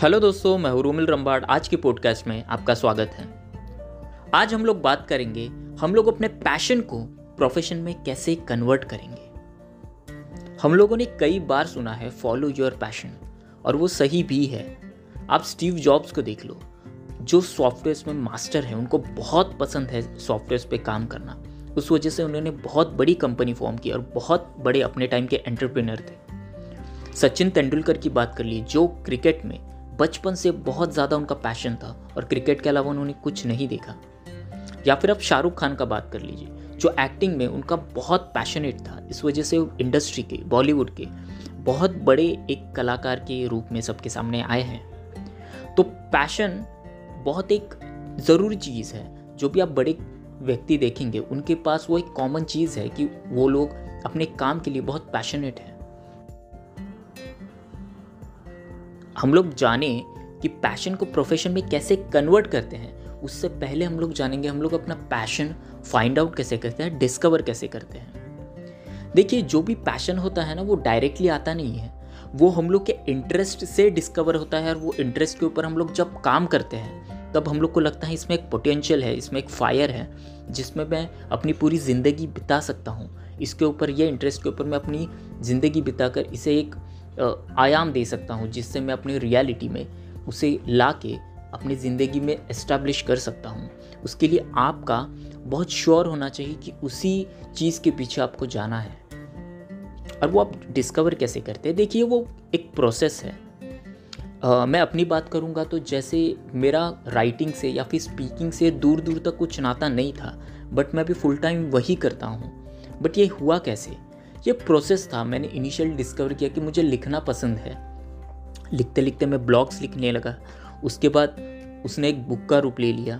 Hello दोस्तों, मैं हूँ रूमिल रंबाड़। आज के पॉडकास्ट में आपका स्वागत है। आज हम लोग बात करेंगे, हम लोग अपने पैशन को प्रोफेशन में कैसे कन्वर्ट करेंगे। हम लोगों ने कई बार सुना है फॉलो योर पैशन और वो सही भी है। आप स्टीव जॉब्स को देख लो, जो सॉफ्टवेयर में मास्टर है, उनको बहुत पसंद है सॉफ्टवेयर पे काम करना। उस वजह से उन्होंने बहुत बड़ी कंपनी फॉर्म की और बहुत बड़े अपने टाइम के एंटरप्रेनर थे। सचिन तेंदुलकर की बात कर ली जो क्रिकेट में बचपन से बहुत ज़्यादा उनका पैशन था और क्रिकेट के अलावा उन्होंने कुछ नहीं देखा। या फिर आप शाहरुख खान का बात कर लीजिए, जो एक्टिंग में उनका बहुत पैशनेट था, इस वजह से इंडस्ट्री के बॉलीवुड के, बहुत बड़े एक कलाकार के रूप में सबके सामने आए हैं। तो पैशन बहुत एक ज़रूरी चीज़ है, जो भी आप बड़े व्यक्ति देखेंगे, उनके पास वो एक कॉमन चीज़ है कि वो लोग अपने काम के लिए बहुत पैशनेट हैं। हम लोग जाने कि पैशन को प्रोफेशन में कैसे कन्वर्ट करते हैं, उससे पहले हम लोग जानेंगे हम लोग अपना पैशन फाइंड आउट कैसे करते हैं डिस्कवर कैसे करते हैं। देखिए, जो भी पैशन होता है ना, वो डायरेक्टली आता नहीं है। वो हम लोग के इंटरेस्ट से डिस्कवर होता है और वो इंटरेस्ट के ऊपर हम लोग जब काम करते हैं, तब हम लोग को लगता है इसमें एक पोटेंशियल है, इसमें एक फायर है, जिसमें मैं अपनी पूरी ज़िंदगी बिता सकता हूँ। इसके ऊपर, ये इंटरेस्ट के ऊपर मैं अपनी ज़िंदगी बिताकर इसे एक आयाम दे सकता हूँ जिससे मैं अपनी रियलिटी में उसे ला के अपनी ज़िंदगी में इस्टेब्लिश कर सकता हूँ। उसके लिए आपका बहुत श्योर होना चाहिए कि उसी चीज़ के पीछे आपको जाना है। और वो आप डिस्कवर कैसे करते हैं? देखिए वो एक प्रोसेस है। आ, मैं अपनी बात करूँगा तो जैसे मेरा राइटिंग से या फिर स्पीकिंग से दूर दूर तक कुछ नाता नहीं था बट मैं अभी फुल टाइम वही करता हूँ। बट ये हुआ कैसे? ये प्रोसेस था। मैंने इनिशियल डिस्कवर किया कि मुझे लिखना पसंद है। लिखते लिखते मैं ब्लॉग्स लिखने लगा। उसके बाद उसने एक बुक का रूप ले लिया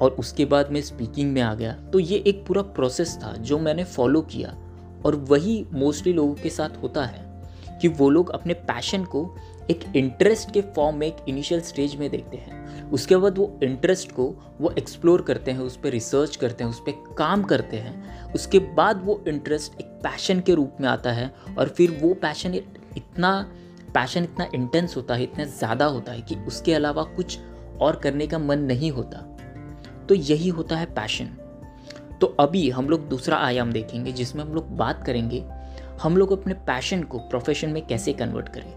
और उसके बाद मैं स्पीकिंग में आ गया। तो ये एक पूरा प्रोसेस था जो मैंने फॉलो किया और वही मोस्टली लोगों के साथ होता है कि वो लोग अपने पैशन को एक इंटरेस्ट के फॉर्म में एक इनिशियल स्टेज में देखते हैं। उसके बाद वो इंटरेस्ट को वो एक्सप्लोर करते हैं, उस पर रिसर्च करते हैं, उस पर काम करते हैं। उसके बाद वो इंटरेस्ट एक पैशन के रूप में आता है और फिर वो पैशन इतना पैशन इतना इंटेंस होता है, इतना ज़्यादा होता है कि उसके अलावा कुछ और करने का मन नहीं होता। तो यही होता है पैशन तो अभी हम लोग दूसरा आयाम देखेंगे, जिसमें हम लोग बात करेंगे, हम लोग अपने पैशन को प्रोफेशन में कैसे कन्वर्ट करें।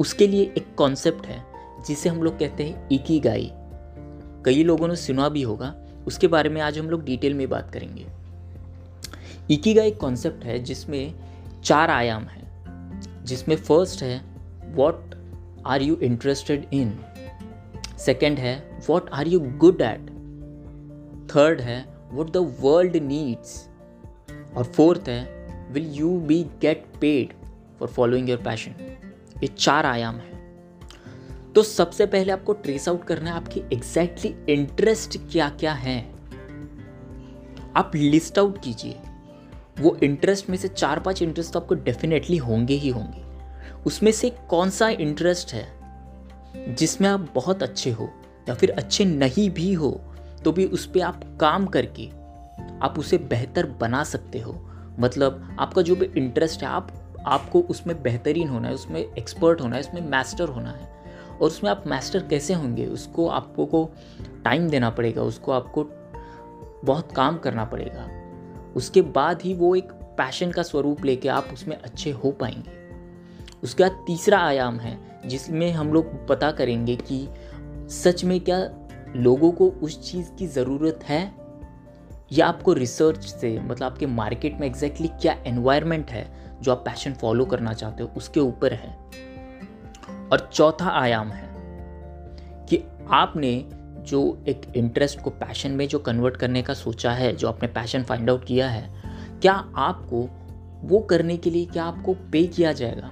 उसके लिए एक कॉन्सेप्ट है जिसे हम लोग कहते हैं इकी गाई कई लोगों ने सुना भी होगा, उसके बारे में आज हम लोग डिटेल में बात करेंगे। इकी एक कॉन्सेप्ट है जिसमें चार आयाम है। जिसमें फ़र्स्ट है what are you interested in second है what are you good at third है वट द वर्ल्ड नीड्स और फोर्थ है will you be get paid for following your passion ये चार आयाम है। तो सबसे पहले आपको ट्रेस आउट करना है आपकी एग्जैक्टली इंटरेस्ट क्या क्या है। आप लिस्ट आउट कीजिए। वो इंटरेस्ट में से चार पाँच इंटरेस्ट तो आपको डेफिनेटली होंगे ही होंगे। उसमें से कौन सा इंटरेस्ट है, जिसमें आप बहुत अच्छे हो या फिर अच्छे नहीं भी हो तो भी उस पर आप काम करके आप उसे बेहतर बना सकते हो। मतलब आपका जो भी इंटरेस्ट है, आप, आपको उसमें बेहतरीन होना है, उसमें एक्सपर्ट होना है, उसमें मास्टर होना है। और उसमें आप मास्टर कैसे होंगे, उसको आपको को टाइम देना पड़ेगा, उसको आपको बहुत काम करना पड़ेगा। उसके बाद ही वो एक पैशन का स्वरूप लेके आप उसमें अच्छे हो पाएँगे। उसके बाद तीसरा आयाम है, जिसमें हम लोग पता करेंगे कि सच में क्या लोगों को उस चीज़ की ज़रूरत है, या आपको रिसर्च से मतलब आपके मार्केट में एग्जैक्टली exactly क्या एनवायरनमेंट है जो आप पैशन फॉलो करना चाहते हो, उसके ऊपर है। और चौथा आयाम है कि आपने जो एक इंटरेस्ट को पैशन में जो कन्वर्ट करने का सोचा है, जो आपने पैशन फाइंड आउट किया है, क्या आपको वो करने के लिए, क्या आपको पे किया जाएगा?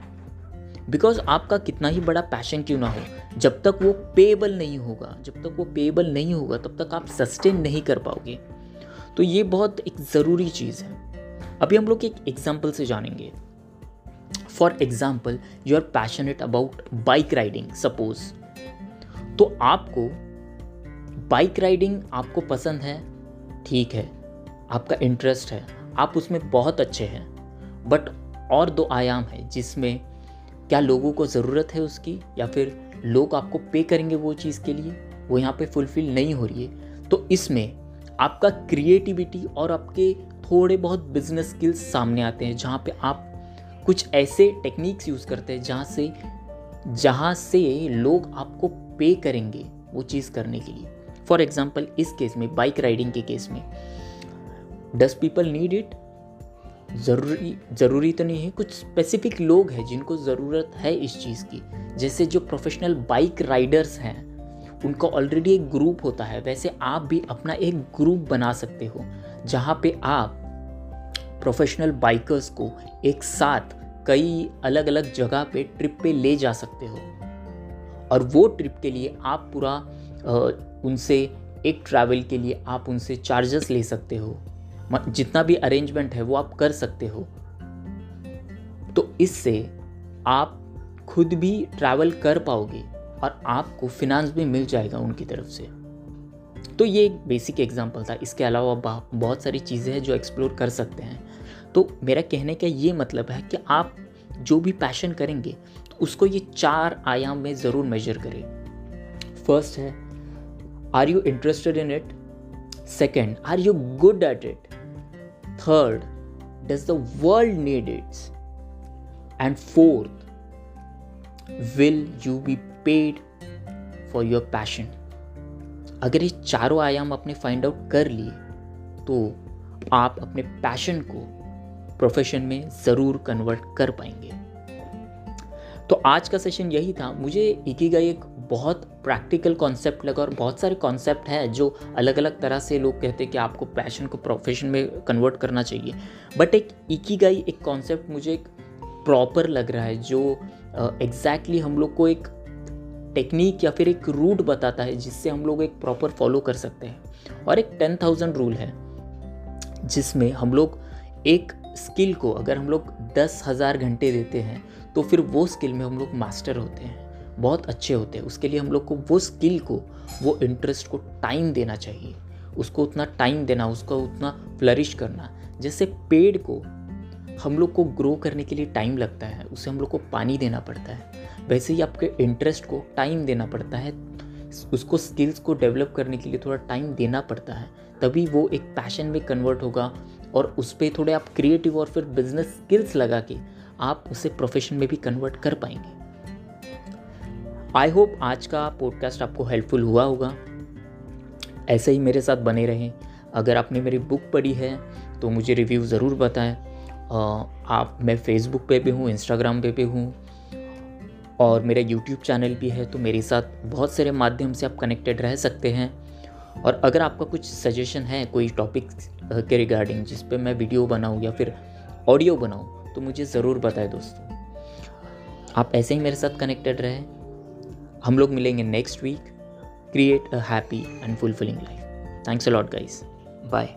बिकॉज़ आपका कितना ही बड़ा पैशन क्यों ना हो, जब तक वो पेएबल नहीं होगा, जब तक वो पेएबल नहीं होगा, तब तक आप सस्टेन नहीं कर पाओगे। तो ये बहुत एक ज़रूरी चीज़ है। अभी हम लोग एक एग्ज़ाम्पल से जानेंगे। For example you are passionate about bike riding suppose तो आपको बाइक राइडिंग आपको पसंद है, ठीक है, आपका इंटरेस्ट है, आप उसमें बहुत अच्छे हैं बट और दो आयाम है जिसमें क्या लोगों को ज़रूरत है उसकी, या फिर लोग आपको पे करेंगे वो चीज़ के लिए, वो यहाँ पे फुलफिल नहीं हो रही है। तो इसमें आपका क्रिएटिविटी और आपके थोड़े बहुत बिज़नेस स्किल्स सामने आते हैं, जहाँ पे आप कुछ ऐसे टेक्निक्स यूज़ करते हैं जहाँ से जहाँ से लोग आपको पे करेंगे वो चीज़ करने के लिए। फॉर एग्ज़ाम्पल इस केस में बाइक राइडिंग के केस में डस पीपल नीड इट ज़रूरी ज़रूरी तो नहीं है, कुछ स्पेसिफिक लोग हैं जिनको ज़रूरत है इस चीज़ की। जैसे जो प्रोफेशनल बाइक राइडर्स हैं, उनका ऑलरेडी एक ग्रुप होता है, वैसे आप भी अपना एक ग्रुप बना सकते हो, जहाँ पे आप प्रोफेशनल बाइकर्स को एक साथ कई अलग अलग जगह पे ट्रिप पे ले जा सकते हो। और वो ट्रिप के लिए आप पूरा उनसे, एक ट्रैवल के लिए आप उनसे चार्जेस ले सकते हो। जितना भी अरेंजमेंट है वो आप कर सकते हो। तो इससे आप खुद भी ट्रैवल कर पाओगे और आपको फिनांस भी मिल जाएगा उनकी तरफ़ से। तो ये एक बेसिक एग्ज़ाम्पल था। इसके अलावा बहुत सारी चीज़ें हैं जो एक्सप्लोर कर सकते हैं। तो मेरा कहने का ये मतलब है कि आप जो भी पैशन करेंगे तो उसको ये चार आयाम में ज़रूर मेजर करें। फ़र्स्ट है are you interested in it second are you good at it third does the world need it's and fourth will you be paid for your passion अगर ये चारों आयाम आपने फाइंड आउट कर लिए तो आप अपने पैशन को प्रोफेशन में ज़रूर कन्वर्ट कर पाएँगे। तो आज का सेशन यही था। मुझे इकीगा एक बहुत प्रैक्टिकल कॉन्सेप्ट लगा और बहुत सारे कॉन्सेप्ट है जो अलग अलग तरह से लोग कहते हैं कि आपको पैशन को प्रोफेशन में कन्वर्ट करना चाहिए। बट एक इकीगाई एक कॉन्सेप्ट मुझे एक प्रॉपर लग रहा है जो एग्जैक्टली uh, exactly हम लोग को एक टेक्निक या फिर एक रूट बताता है जिससे हम लोग एक प्रॉपर फॉलो कर सकते हैं। और एक टेन थाउज़ेंड रूल है, जिसमें हम लोग एक स्किल को अगर हम लोग दस हज़ार घंटे देते हैं तो फिर वो स्किल में हम लोग मास्टर होते हैं, बहुत अच्छे होते हैं। उसके लिए हम लोग को वो स्किल को, वो इंटरेस्ट को टाइम देना चाहिए। उसको उतना टाइम देना, उसको उतना फ्लरिश करना। जैसे पेड़ को हम लोग को ग्रो करने के लिए टाइम लगता है, उसे हम लोग को पानी देना पड़ता है। वैसे ही आपके इंटरेस्ट को टाइम देना पड़ता है, उसको स्किल्स को डेवलप करने के लिए थोड़ा टाइम देना पड़ता है, तभी वो एक पैशन में कन्वर्ट होगा और उस पर थोड़े आप क्रिएटिव और फिर बिज़नेस स्किल्स लगा के आप उसे प्रोफेशन में भी कन्वर्ट कर पाएँगे। आई होप आज का पॉडकास्ट आपको हेल्पफुल हुआ होगा। ऐसे ही मेरे साथ बने रहें। अगर आपने मेरी बुक पढ़ी है तो मुझे रिव्यू ज़रूर बताएँ। आप, मैं फेसबुक पे भी हूँ इंस्टाग्राम पे भी हूँ और मेरा यूट्यूब चैनल भी है तो मेरे साथ बहुत सारे माध्यम से आप कनेक्टेड रह सकते हैं। और अगर आपका कुछ सजेशन है, कोई टॉपिक के रिगार्डिंग जिस पे मैं वीडियो बनाऊँ या फिर ऑडियो बनाऊँ तो मुझे ज़रूर बताएँ दोस्तों। आप ऐसे ही मेरे साथ कनेक्टेड रहे। हम लोग मिलेंगे next week create a happy and fulfilling life thanks a lot guys bye